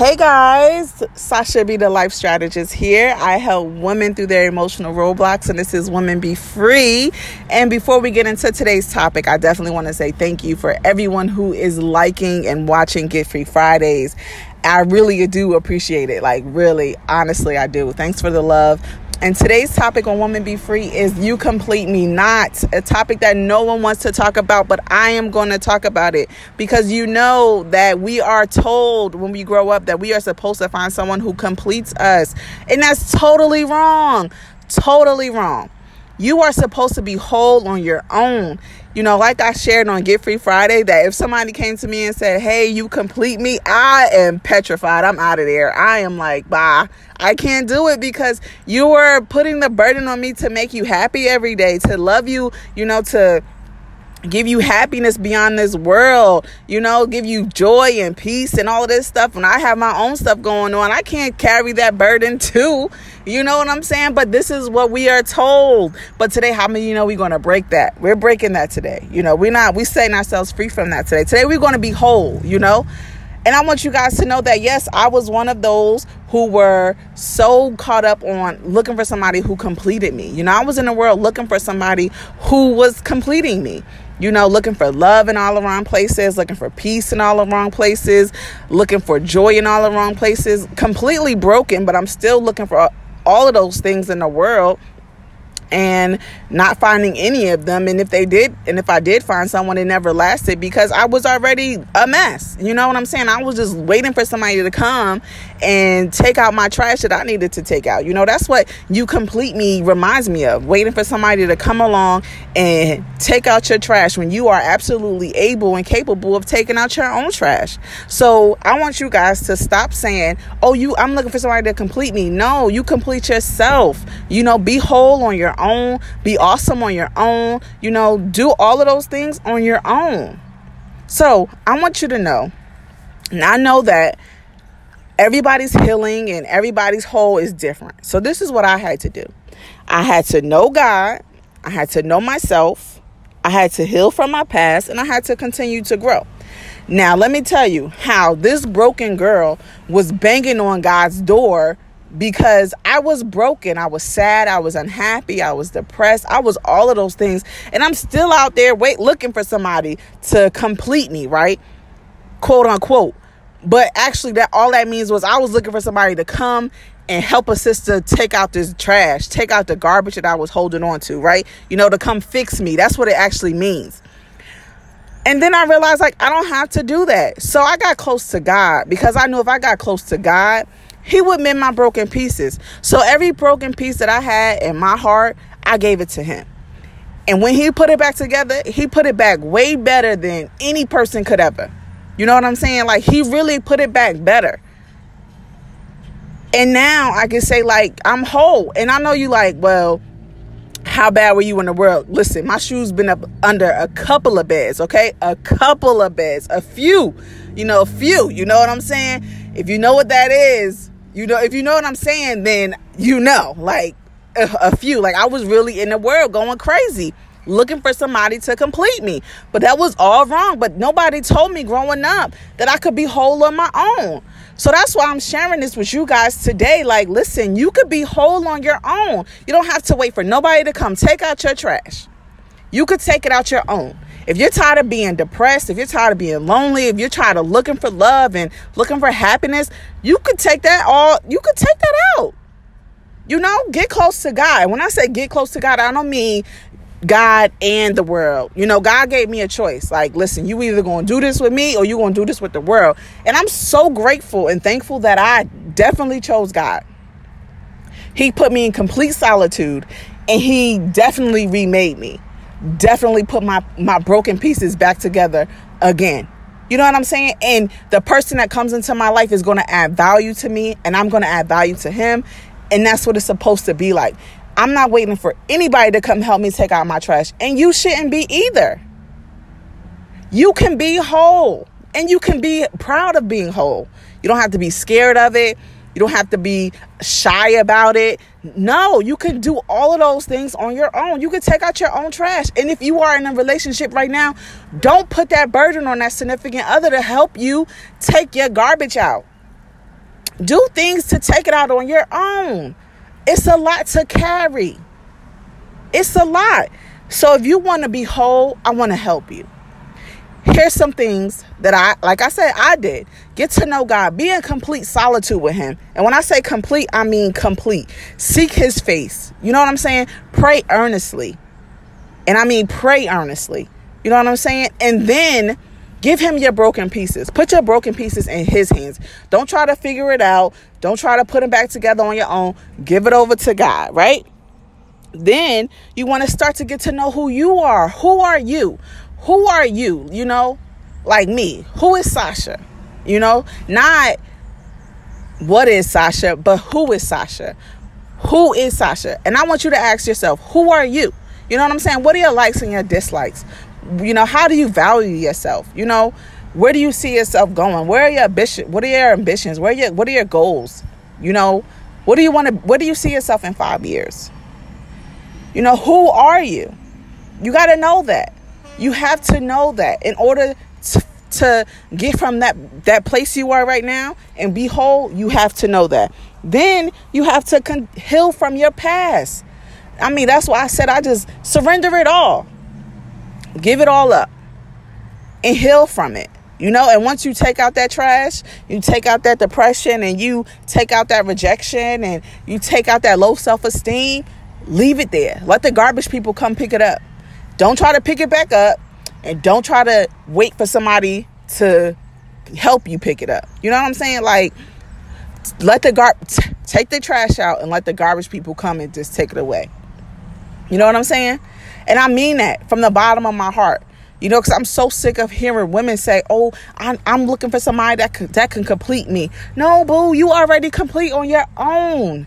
Hey guys, Sasha be the life strategist here. I help women through their emotional roadblocks, and this is Women Be Free. And before we get into today's topic, I definitely want to say thank you for everyone who is liking and watching Get Free Fridays. I really do appreciate it. Like, really, honestly, I do. Thanks for the love. And today's topic on Woman Be Free is You Complete Me Not, a topic that no one wants to talk about, but I am going to talk about it because you know that we are told when we grow up that we are supposed to find someone who completes us. And that's totally wrong. Totally wrong. You are supposed to be whole on your own. You know, like I shared on Get Free Friday, that if somebody came to me and said, Hey, you complete me, I am petrified. I'm out of there. I am like, bye. I can't do it because you are putting the burden on me to make you happy every day, to love you, you know, to give you happiness beyond this world, you know, give you joy and peace and all this stuff. And I have my own stuff going on. I can't carry that burden too. You know what I'm saying? But this is what we are told. But today, how many you know we're to break that? We're breaking that today. You know, we're not, we setting ourselves free from that today. Today, we're to be whole, you know? And I want you guys to know that yes, I was one of those who were so caught up on looking for somebody who completed me. You know, I was in the world looking for somebody who was completing me you know, looking for love in all the wrong places, looking for peace in all the wrong places, looking for joy in all the wrong places, completely broken, but I'm still looking for all of those things in the world. And not finding any of them. And if they did and if I did find someone it never lasted because I was already a mess. You know what I'm saying? I was just waiting for somebody to come and take out my trash that I needed to take out. You know that's what you complete me reminds me of waiting for somebody to come along and take out your trash when you are absolutely able and capable of taking out your own trash. So I want you guys to stop saying oh you I'm looking for somebody to complete me. No you complete yourself. You know be whole on your own, be awesome on your own, you know, do all of those things on your own. So I want you to know, and I know that everybody's healing and everybody's whole is different. So this is what I had to do I had to know God, I had to know myself, I had to heal from my past, and I had to continue to grow. Now, let me tell you how this broken girl was banging on God's door because I was broken. I was sad. I was unhappy. I was depressed. I was all of those things. And I'm still out there wait looking for somebody to complete me, right? Quote unquote. But actually that all that means was I was looking for somebody to come and help a sister take out this trash, take out the garbage that I was holding on to, right? You know, to come fix me. That's what it actually means. And then I realized like I don't have to do that. So I got close to God because I knew if I got close to God, he would mend my broken pieces. So every broken piece that I had in my heart, I gave it to him. And when he put it back together, he put it back way better than any person could ever. You know what I'm saying? Like he really put it back better. And now I can say like I'm whole. And I know you like, well, how bad were you in the world? Listen, my shoes been up under a couple of beds, okay? A couple of beds, a few, you know, a few. You know what I'm saying? If you know what that is, you know, if you know what I'm saying, then you know, like a, a few. Like I was really in the world going crazy looking for somebody to complete me. But that was all wrong. But nobody told me growing up that I could be whole on my own. So that's why I'm sharing this with you guys today. Like, listen, you could be whole on your own. You don't have to wait for nobody to come take out your trash. You could take it out your own. If you're tired of being depressed, if you're tired of being lonely, if you're tired of looking for love and looking for happiness, you could take that all, you could take that out. You know, get close to God. When I say get close to God, I don't mean God and the world. You know, God gave me a choice. Like, listen, you either going to do this with me or you going to do this with the world. And I'm so grateful and thankful that I definitely chose God. He put me in complete solitude and he definitely remade me definitely put my my broken pieces back together again. You know what I'm saying? And the person that comes into my life is going to add value to me and I'm going to add value to him. And that's what it's supposed to be like. I'm not waiting for anybody to come help me take out my trash. And you shouldn't be either. You can be whole and you can be proud of being whole. You don't have to be scared of it. You don't have to be shy about it. No, you can do all of those things on your own. You can take out your own trash. And if you are in a relationship right now, don't put that burden on that significant other to help you take your garbage out. Do things to take it out on your own. It's a lot to carry. It's a lot. So if you want to be whole, I want to help you. Here's some things that I, like I said, I did. Get to know God. Be in complete solitude with Him. And when I say complete, I mean complete. Seek His face. You know what I'm saying? Pray earnestly. And I mean pray earnestly. You know what I'm saying? And then give Him your broken pieces. Put your broken pieces in His hands. Don't try to figure it out. Don't try to put them back together on your own. Give it over to God, right? then you want to start to get to know who you are. Who are you? Who are you? You know, like me. Who is Sasha? You know, not what is Sasha, but who is Sasha? Who is Sasha? And I want you to ask yourself, who are you? You know what I'm saying? What are your likes and your dislikes? You know, how do you value yourself? You know, where do you see yourself going? Where are your ambitions? What are your ambitions? Where are your what are your goals? You know, what do you want to what do you see yourself in 5 years? You know, who are you? You got to know that. You have to know that in order to, to get from that that place you are right now and be whole, you have to know that. Then you have to con- heal from your past. I mean, that's why I said I just surrender it all. Give it all up and heal from it. You know, and once you take out that trash, you take out that depression and you take out that rejection and you take out that low self esteem, Leave it there. Let the garbage people come pick it up. Don't try to pick it back up and don't try to wait for somebody to help you pick it up. You know what I'm saying? Like let the gar t- take the trash out and let the garbage people come and just take it away. You know what I'm saying? And I mean that from the bottom of my heart. You know, because I'm so sick of hearing women say, "Oh, I'm, I'm looking for somebody that that can complete me." No, boo, you already complete on your own.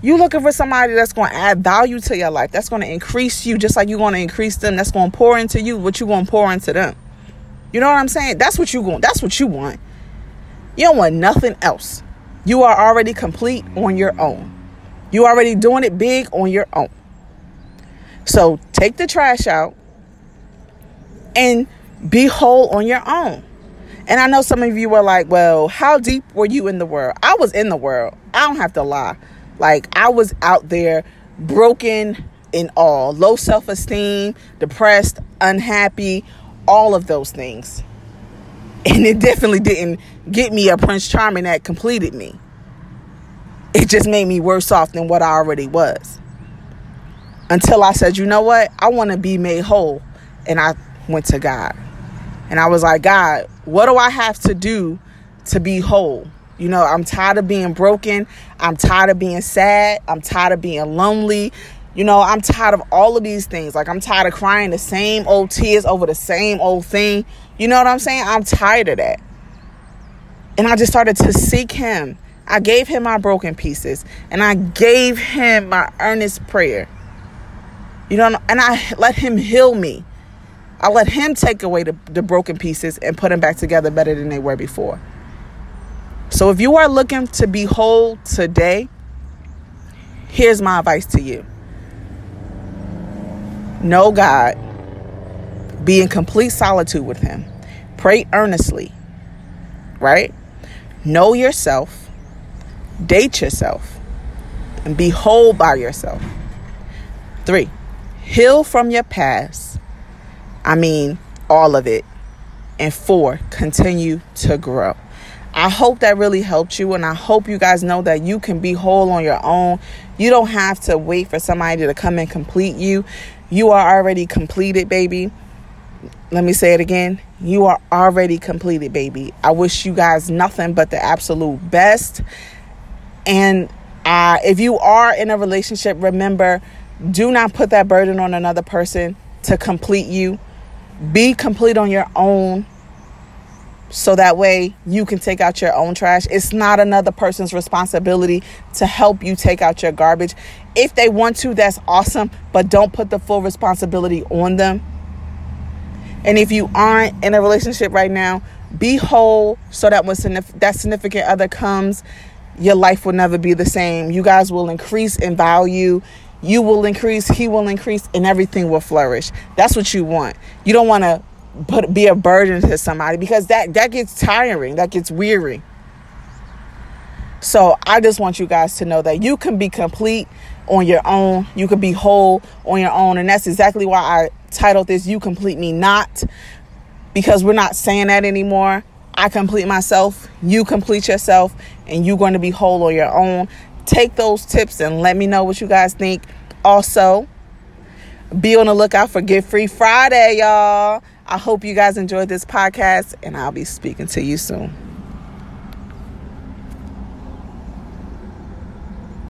You looking for somebody that's going to add value to your life. That's going to increase you just like you're going to increase them. That's going to pour into you what you're going to pour into them. You know what I'm saying? That's what you want. That's what you want. You don't want nothing else. You are already complete on your own. You already doing it big on your own. So take the trash out and be whole on your own. And I know some of you were like, well, how deep were you in the world? I was in the world. I don't have to lie. Like I was out there broken in all low self esteem, depressed, unhappy, all of those things. And it definitely didn't get me a Prince Charming that completed me. It just made me worse off than what I already was. Until I said, you know what? I want to be made whole. And I went to God. And I was like, God, what do I have to do to be whole? You know, I'm tired of being broken. I'm tired of being sad. I'm tired of being lonely. You know, I'm tired of all of these things. Like, I'm tired of crying the same old tears over the same old thing. You know what I'm saying? I'm tired of that. And I just started to seek Him. I gave Him my broken pieces and I gave Him my earnest prayer. You know, and I let Him heal me. I let Him take away the, the broken pieces and put them back together better than they were before. So if you are looking to be whole today, here's my advice to you know God, be in complete solitude with Him, pray earnestly, right? Know yourself, date yourself, and be whole by yourself. Three, heal from your past. I mean, all of it. And four, continue to grow. I hope that really helped you, and I hope you guys know that you can be whole on your own. You don't have to wait for somebody to come and complete you. You are already completed, baby. Let me say it again. You are already completed, baby. I wish you guys nothing but the absolute best. And uh, if you are in a relationship, remember do not put that burden on another person to complete you. Be complete on your own so that way you can take out your own trash. It's not another person's responsibility to help you take out your garbage. If they want to, that's awesome, but don't put the full responsibility on them. And if you aren't in a relationship right now, be whole so that when that significant other comes, your life will never be the same. You guys will increase in value. You will increase, he will increase, and everything will flourish. That's what you want. You don't want to put be a burden to somebody because that that gets tiring that gets weary So I just want you guys to know that you can be complete on your own. You can be whole on your own. And that's exactly why I titled this You Complete Me Not, because we're not saying that anymore. I complete myself, you complete yourself, and you're going to be whole on your own. Take those tips and let me know what you guys think. Also, be on the lookout for Get Free Friday, y'all. I hope you guys enjoyed this podcast, and I'll be speaking to you soon.